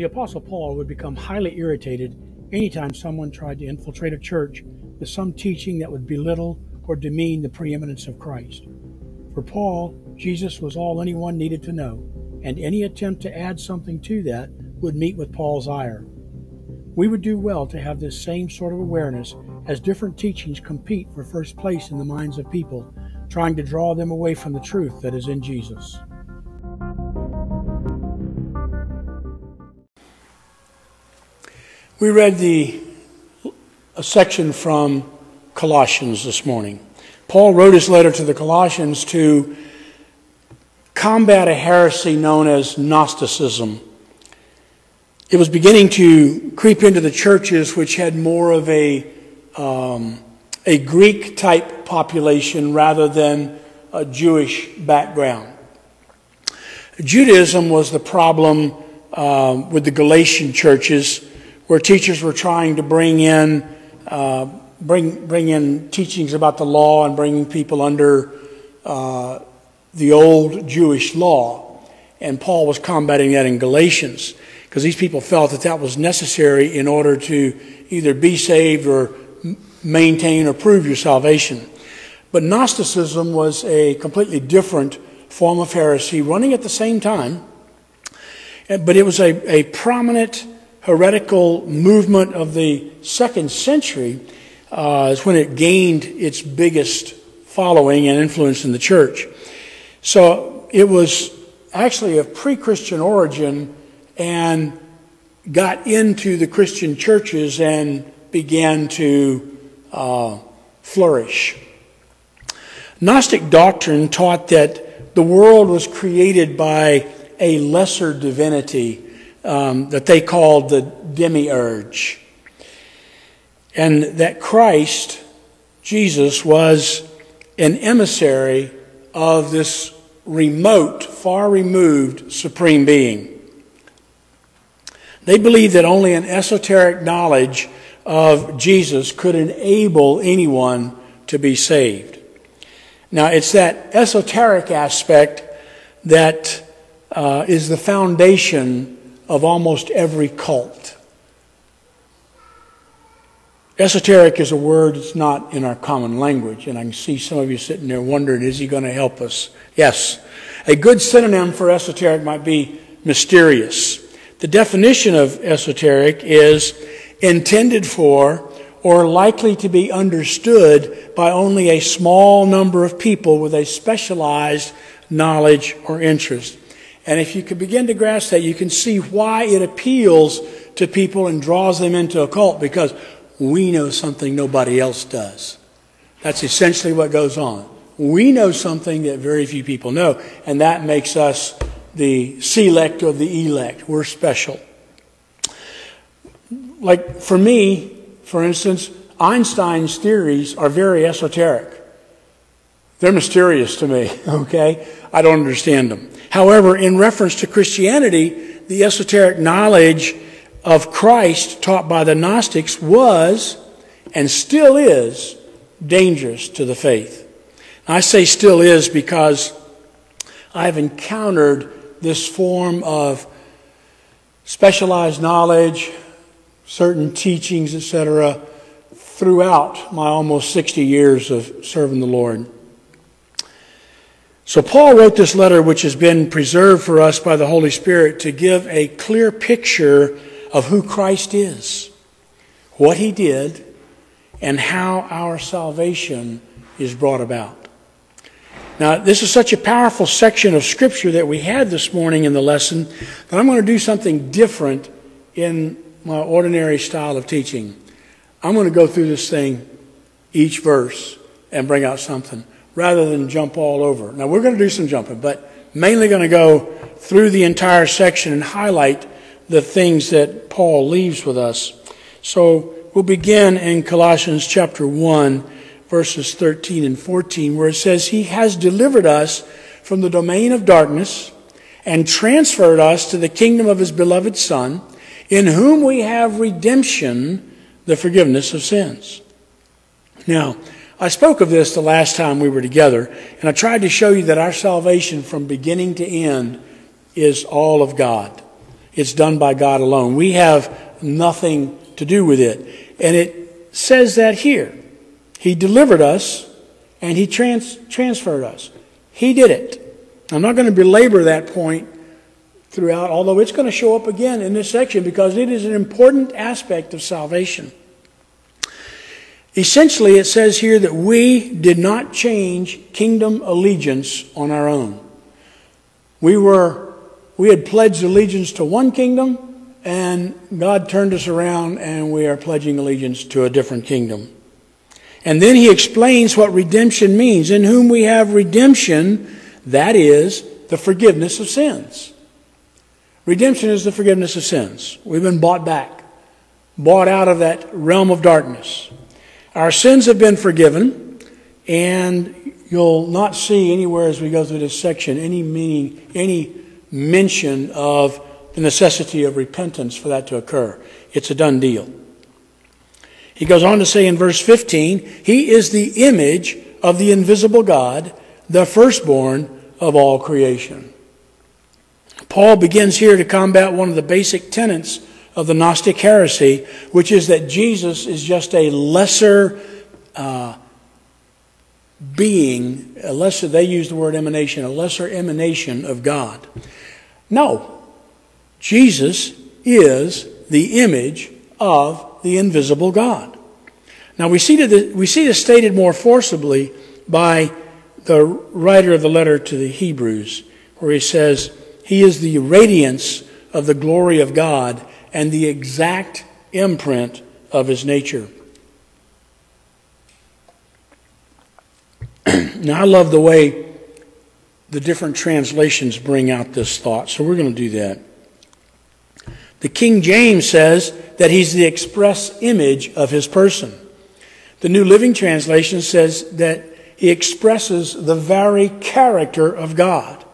The Apostle Paul would become highly irritated anytime someone tried to infiltrate a church with some teaching that would belittle or demean the preeminence of Christ. For Paul, Jesus was all anyone needed to know, and any attempt to add something to that would meet with Paul's ire. We would do well to have this same sort of awareness as different teachings compete for first place in the minds of people, trying to draw them away from the truth that is in Jesus. We read the a section from Colossians this morning. Paul wrote his letter to the Colossians to combat a heresy known as Gnosticism. It was beginning to creep into the churches which had more of a, um, a Greek type population rather than a Jewish background. Judaism was the problem uh, with the Galatian churches where teachers were trying to bring in uh, bring bring in teachings about the law and bringing people under uh, the old Jewish law, and Paul was combating that in Galatians because these people felt that that was necessary in order to either be saved or maintain or prove your salvation. But Gnosticism was a completely different form of heresy running at the same time, but it was a, a prominent heretical movement of the second century uh, is when it gained its biggest following and influence in the church. So it was actually of pre Christian origin and got into the Christian churches and began to uh, flourish. Gnostic doctrine taught that the world was created by a lesser divinity um, that they called the demiurge. And that Christ, Jesus, was an emissary of this remote, far removed supreme being. They believed that only an esoteric knowledge of Jesus could enable anyone to be saved. Now, it's that esoteric aspect that uh, is the foundation of almost every cult. Esoteric is a word that's not in our common language, and I can see some of you sitting there wondering, is he going to help us? Yes. A good synonym for esoteric might be mysterious. The definition of esoteric is intended for or likely to be understood by only a small number of people with a specialized knowledge or interest. And if you can begin to grasp that, you can see why it appeals to people and draws them into a cult because we know something nobody else does. That's essentially what goes on. We know something that very few people know, and that makes us the select of the elect. We're special. Like for me, for instance, Einstein's theories are very esoteric. They're mysterious to me, okay? I don't understand them. However, in reference to Christianity, the esoteric knowledge of Christ taught by the Gnostics was and still is dangerous to the faith. I say still is because I've encountered this form of specialized knowledge, certain teachings, etc., throughout my almost 60 years of serving the Lord. So Paul wrote this letter, which has been preserved for us by the Holy Spirit, to give a clear picture of who Christ is, what he did, and how our salvation is brought about. Now, this is such a powerful section of Scripture that we had this morning in the lesson that I'm going to do something different in my ordinary style of teaching. I'm going to go through this thing, each verse, and bring out something rather than jump all over. Now, we're going to do some jumping, but mainly going to go through the entire section and highlight the things that Paul leaves with us. So we'll begin in Colossians chapter 1, verses 13 and 14, where it says, He has delivered us from the domain of darkness and transferred us to the kingdom of His beloved Son, in whom we have redemption, the forgiveness of sins. Now, I spoke of this the last time we were together, and I tried to show you that our salvation from beginning to end is all of God. It's done by God alone. We have nothing to do with it. And it says that here. He delivered us and He trans- transferred us. He did it. I'm not going to belabor that point throughout, although it's going to show up again in this section because it is an important aspect of salvation. Essentially, it says here that we did not change kingdom allegiance on our own. We were, we had pledged allegiance to one kingdom, and God turned us around, and we are pledging allegiance to a different kingdom. And then he explains what redemption means. In whom we have redemption, that is, the forgiveness of sins. Redemption is the forgiveness of sins. We've been bought back, bought out of that realm of darkness. Our sins have been forgiven, and you'll not see anywhere as we go through this section any meaning, any mention of the necessity of repentance for that to occur. It's a done deal. He goes on to say in verse 15, He is the image of the invisible God, the firstborn of all creation. Paul begins here to combat one of the basic tenets of the Gnostic heresy, which is that Jesus is just a lesser uh, being, a lesser, they use the word emanation, a lesser emanation of God. No, Jesus is the image of the invisible God. Now we see, we see this stated more forcibly by the writer of the letter to the Hebrews, where he says, He is the radiance of the glory of God and the exact imprint of his nature. now, I love the way the different translations bring out this thought, so we're going to do that. The King James says that he's the express image of his person. The New Living Translation says that he expresses the very character of God.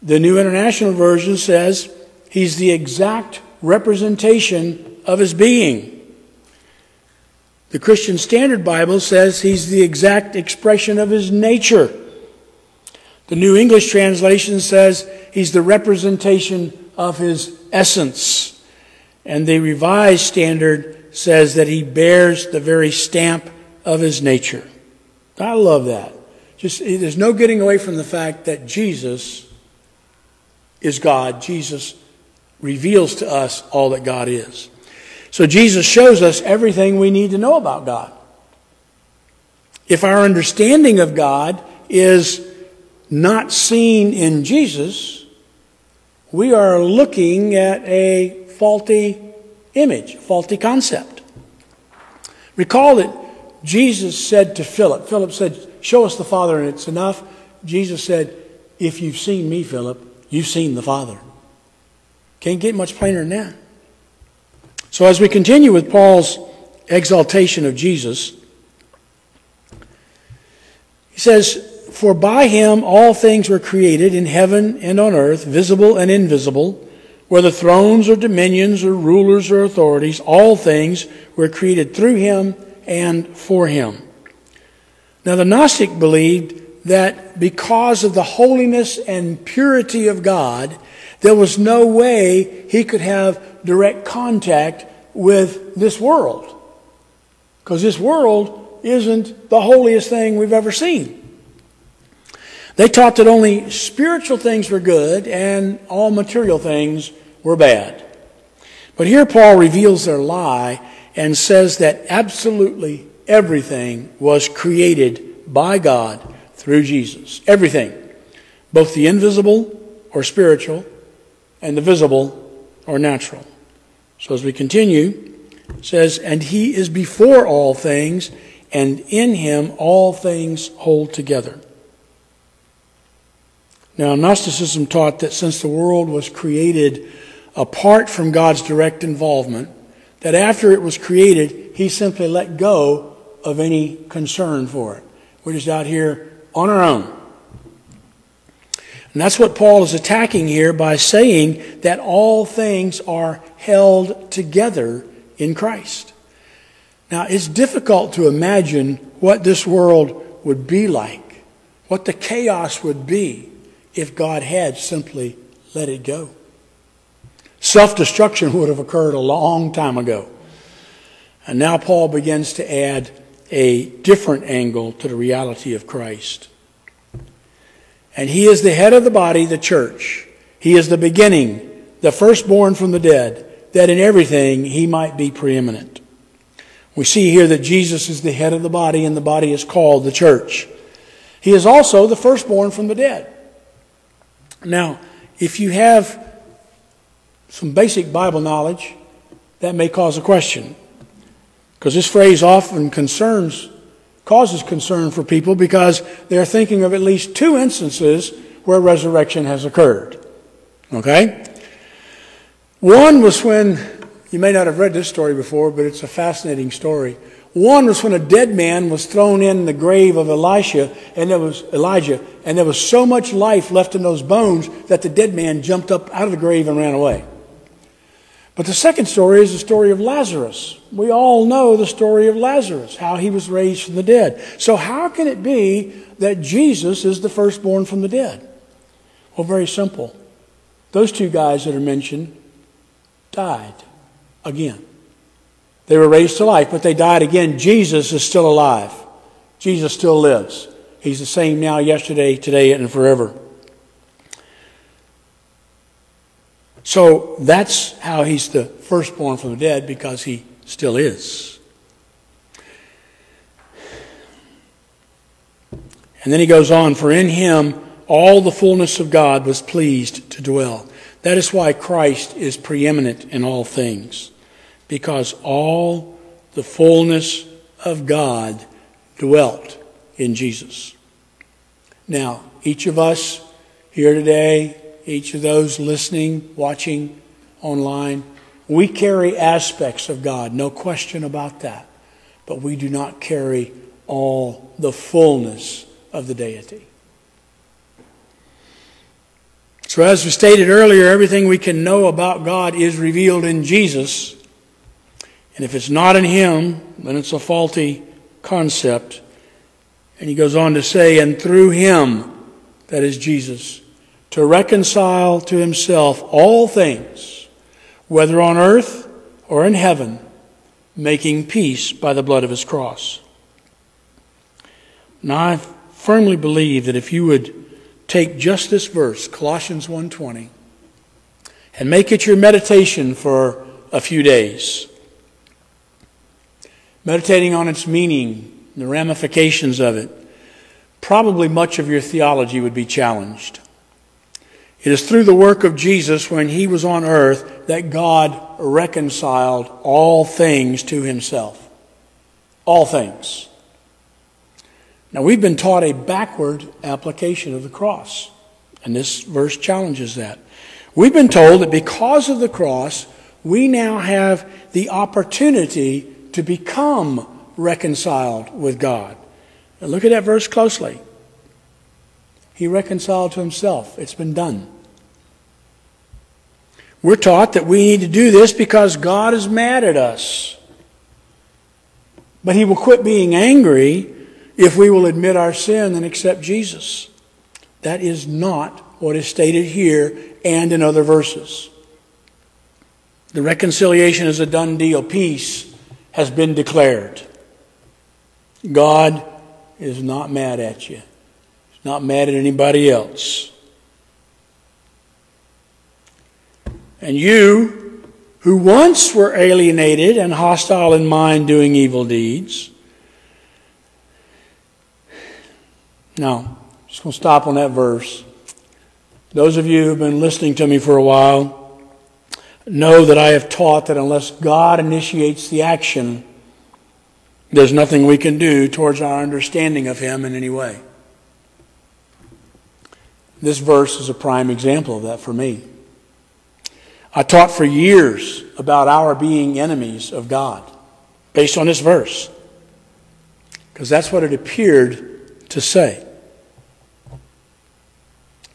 The New International Version says He's the exact representation of his being. The Christian Standard Bible says he's the exact expression of his nature. The New English translation says he's the representation of his essence. And the Revised Standard says that he bears the very stamp of his nature. I love that. Just there's no getting away from the fact that Jesus is God. Jesus reveals to us all that God is. So Jesus shows us everything we need to know about God. If our understanding of God is not seen in Jesus, we are looking at a faulty image, faulty concept. Recall that Jesus said to Philip, Philip said, Show us the Father and it's enough. Jesus said, If you've seen me, Philip, you've seen the Father. Can't get much plainer than that. So, as we continue with Paul's exaltation of Jesus, he says, For by him all things were created in heaven and on earth, visible and invisible, whether thrones or dominions or rulers or authorities, all things were created through him and for him. Now, the Gnostic believed that because of the holiness and purity of God, there was no way he could have direct contact with this world. Because this world isn't the holiest thing we've ever seen. They taught that only spiritual things were good and all material things were bad. But here Paul reveals their lie and says that absolutely everything was created by God through Jesus. Everything. Both the invisible or spiritual and the visible or natural. So as we continue, it says, And he is before all things, and in him all things hold together. Now, Gnosticism taught that since the world was created apart from God's direct involvement, that after it was created, he simply let go of any concern for it. We're just out here on our own. And that's what Paul is attacking here by saying that all things are held together in Christ. Now, it's difficult to imagine what this world would be like, what the chaos would be if God had simply let it go. Self destruction would have occurred a long time ago. And now Paul begins to add a different angle to the reality of Christ. And he is the head of the body, the church. He is the beginning, the firstborn from the dead, that in everything he might be preeminent. We see here that Jesus is the head of the body, and the body is called the church. He is also the firstborn from the dead. Now, if you have some basic Bible knowledge, that may cause a question. Because this phrase often concerns, causes concern for people because they're thinking of at least two instances where resurrection has occurred. Okay? One was when, you may not have read this story before, but it's a fascinating story. One was when a dead man was thrown in the grave of Elisha, and there was Elijah, and there was so much life left in those bones that the dead man jumped up out of the grave and ran away. But the second story is the story of Lazarus. We all know the story of Lazarus, how he was raised from the dead. So, how can it be that Jesus is the firstborn from the dead? Well, very simple. Those two guys that are mentioned died again. They were raised to life, but they died again. Jesus is still alive. Jesus still lives. He's the same now, yesterday, today, and forever. So that's how he's the firstborn from the dead because he still is. And then he goes on, for in him all the fullness of God was pleased to dwell. That is why Christ is preeminent in all things, because all the fullness of God dwelt in Jesus. Now, each of us here today each of those listening, watching online. We carry aspects of God, no question about that. But we do not carry all the fullness of the deity. So, as we stated earlier, everything we can know about God is revealed in Jesus. And if it's not in Him, then it's a faulty concept. And he goes on to say, and through Him, that is Jesus, to reconcile to himself all things, whether on earth or in heaven, making peace by the blood of his cross. Now I firmly believe that if you would take just this verse, Colossians 1:20, and make it your meditation for a few days, meditating on its meaning, the ramifications of it, probably much of your theology would be challenged. It is through the work of Jesus when he was on earth that God reconciled all things to himself. All things. Now, we've been taught a backward application of the cross, and this verse challenges that. We've been told that because of the cross, we now have the opportunity to become reconciled with God. Now look at that verse closely. He reconciled to himself. It's been done. We're taught that we need to do this because God is mad at us. But He will quit being angry if we will admit our sin and accept Jesus. That is not what is stated here and in other verses. The reconciliation is a done deal. Peace has been declared. God is not mad at you. He's not mad at anybody else. And you, who once were alienated and hostile in mind, doing evil deeds. Now, just going to stop on that verse. Those of you who've been listening to me for a while know that I have taught that unless God initiates the action, there's nothing we can do towards our understanding of Him in any way. This verse is a prime example of that for me. I taught for years about our being enemies of God based on this verse because that's what it appeared to say.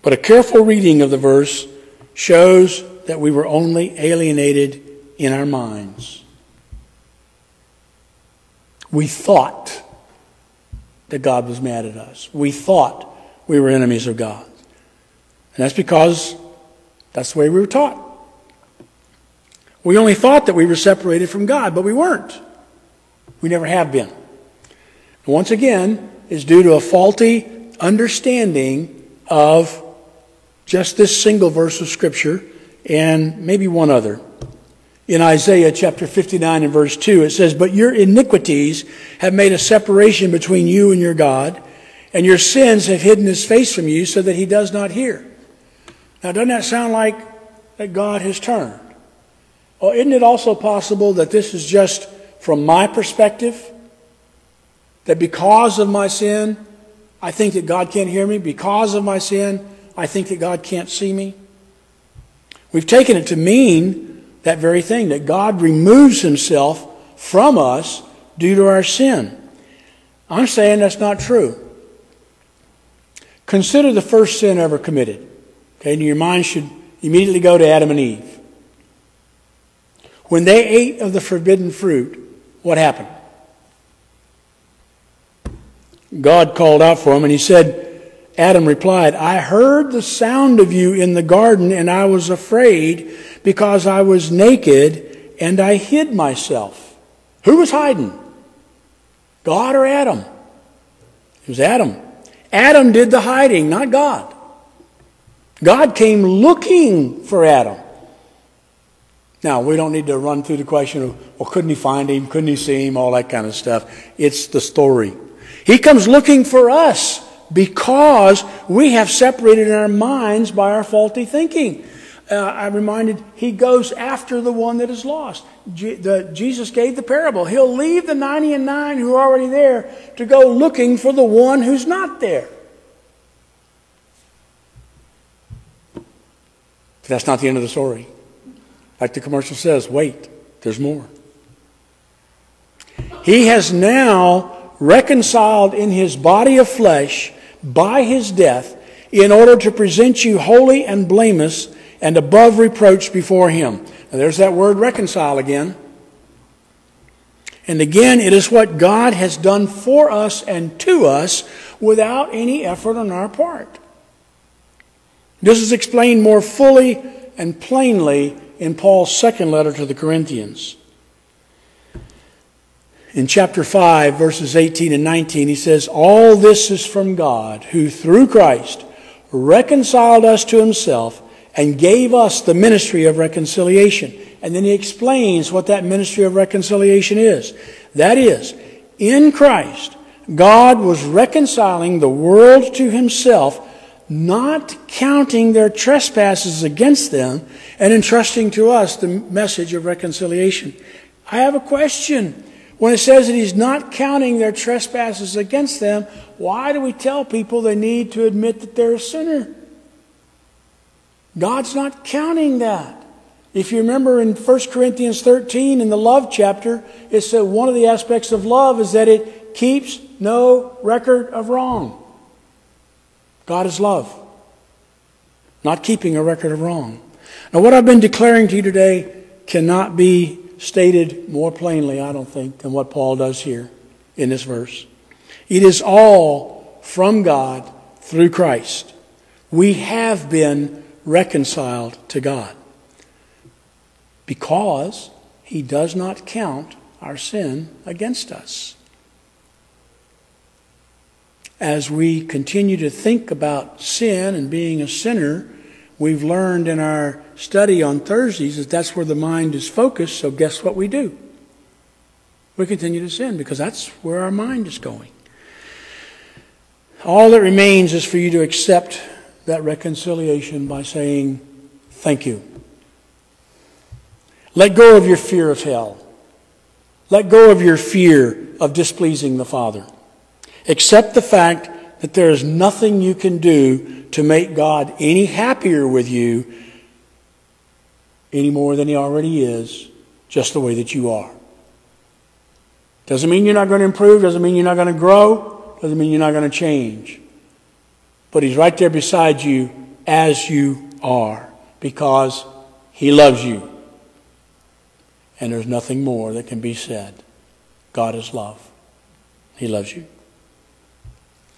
But a careful reading of the verse shows that we were only alienated in our minds. We thought that God was mad at us. We thought we were enemies of God. And that's because that's the way we were taught. We only thought that we were separated from God, but we weren't. We never have been. Once again, is due to a faulty understanding of just this single verse of Scripture and maybe one other. In Isaiah chapter 59 and verse 2, it says, But your iniquities have made a separation between you and your God, and your sins have hidden his face from you so that he does not hear. Now, doesn't that sound like that God has turned? Or isn't it also possible that this is just from my perspective? That because of my sin, I think that God can't hear me. Because of my sin, I think that God can't see me. We've taken it to mean that very thing, that God removes himself from us due to our sin. I'm saying that's not true. Consider the first sin ever committed. Okay, and your mind should immediately go to Adam and Eve. When they ate of the forbidden fruit, what happened? God called out for him and he said, Adam replied, I heard the sound of you in the garden and I was afraid because I was naked and I hid myself. Who was hiding? God or Adam? It was Adam. Adam did the hiding, not God. God came looking for Adam. Now, we don't need to run through the question of, well, couldn't he find him? Couldn't he see him? All that kind of stuff. It's the story. He comes looking for us because we have separated our minds by our faulty thinking. Uh, I'm reminded he goes after the one that is lost. Je- the, Jesus gave the parable. He'll leave the 90 and 9 who are already there to go looking for the one who's not there. But that's not the end of the story. Like the commercial says, wait, there's more. He has now reconciled in his body of flesh by his death in order to present you holy and blameless and above reproach before him. Now, there's that word reconcile again. And again, it is what God has done for us and to us without any effort on our part. This is explained more fully and plainly in Paul's second letter to the Corinthians. In chapter 5, verses 18 and 19, he says, All this is from God, who through Christ reconciled us to himself and gave us the ministry of reconciliation. And then he explains what that ministry of reconciliation is. That is, in Christ, God was reconciling the world to himself not counting their trespasses against them and entrusting to us the message of reconciliation. I have a question. When it says that he's not counting their trespasses against them, why do we tell people they need to admit that they're a sinner? God's not counting that. If you remember in 1 Corinthians 13 in the love chapter, it said one of the aspects of love is that it keeps no record of wrong. God is love, not keeping a record of wrong. Now, what I've been declaring to you today cannot be stated more plainly, I don't think, than what Paul does here in this verse. It is all from God through Christ. We have been reconciled to God because he does not count our sin against us as we continue to think about sin and being a sinner, we've learned in our study on Thursdays that that's where the mind is focused. So, guess what we do? We continue to sin because that's where our mind is going. All that remains is for you to accept that reconciliation by saying, Thank you. Let go of your fear of hell. Let go of your fear of displeasing the Father. Accept the fact that there is nothing you can do to make God any happier with you any more than He already is, just the way that you are. Doesn't mean you're not going to improve, doesn't mean you're not going to grow, doesn't mean you're not going to change. But He's right there beside you as you are because He loves you. And there's nothing more that can be said. God is love. He loves you.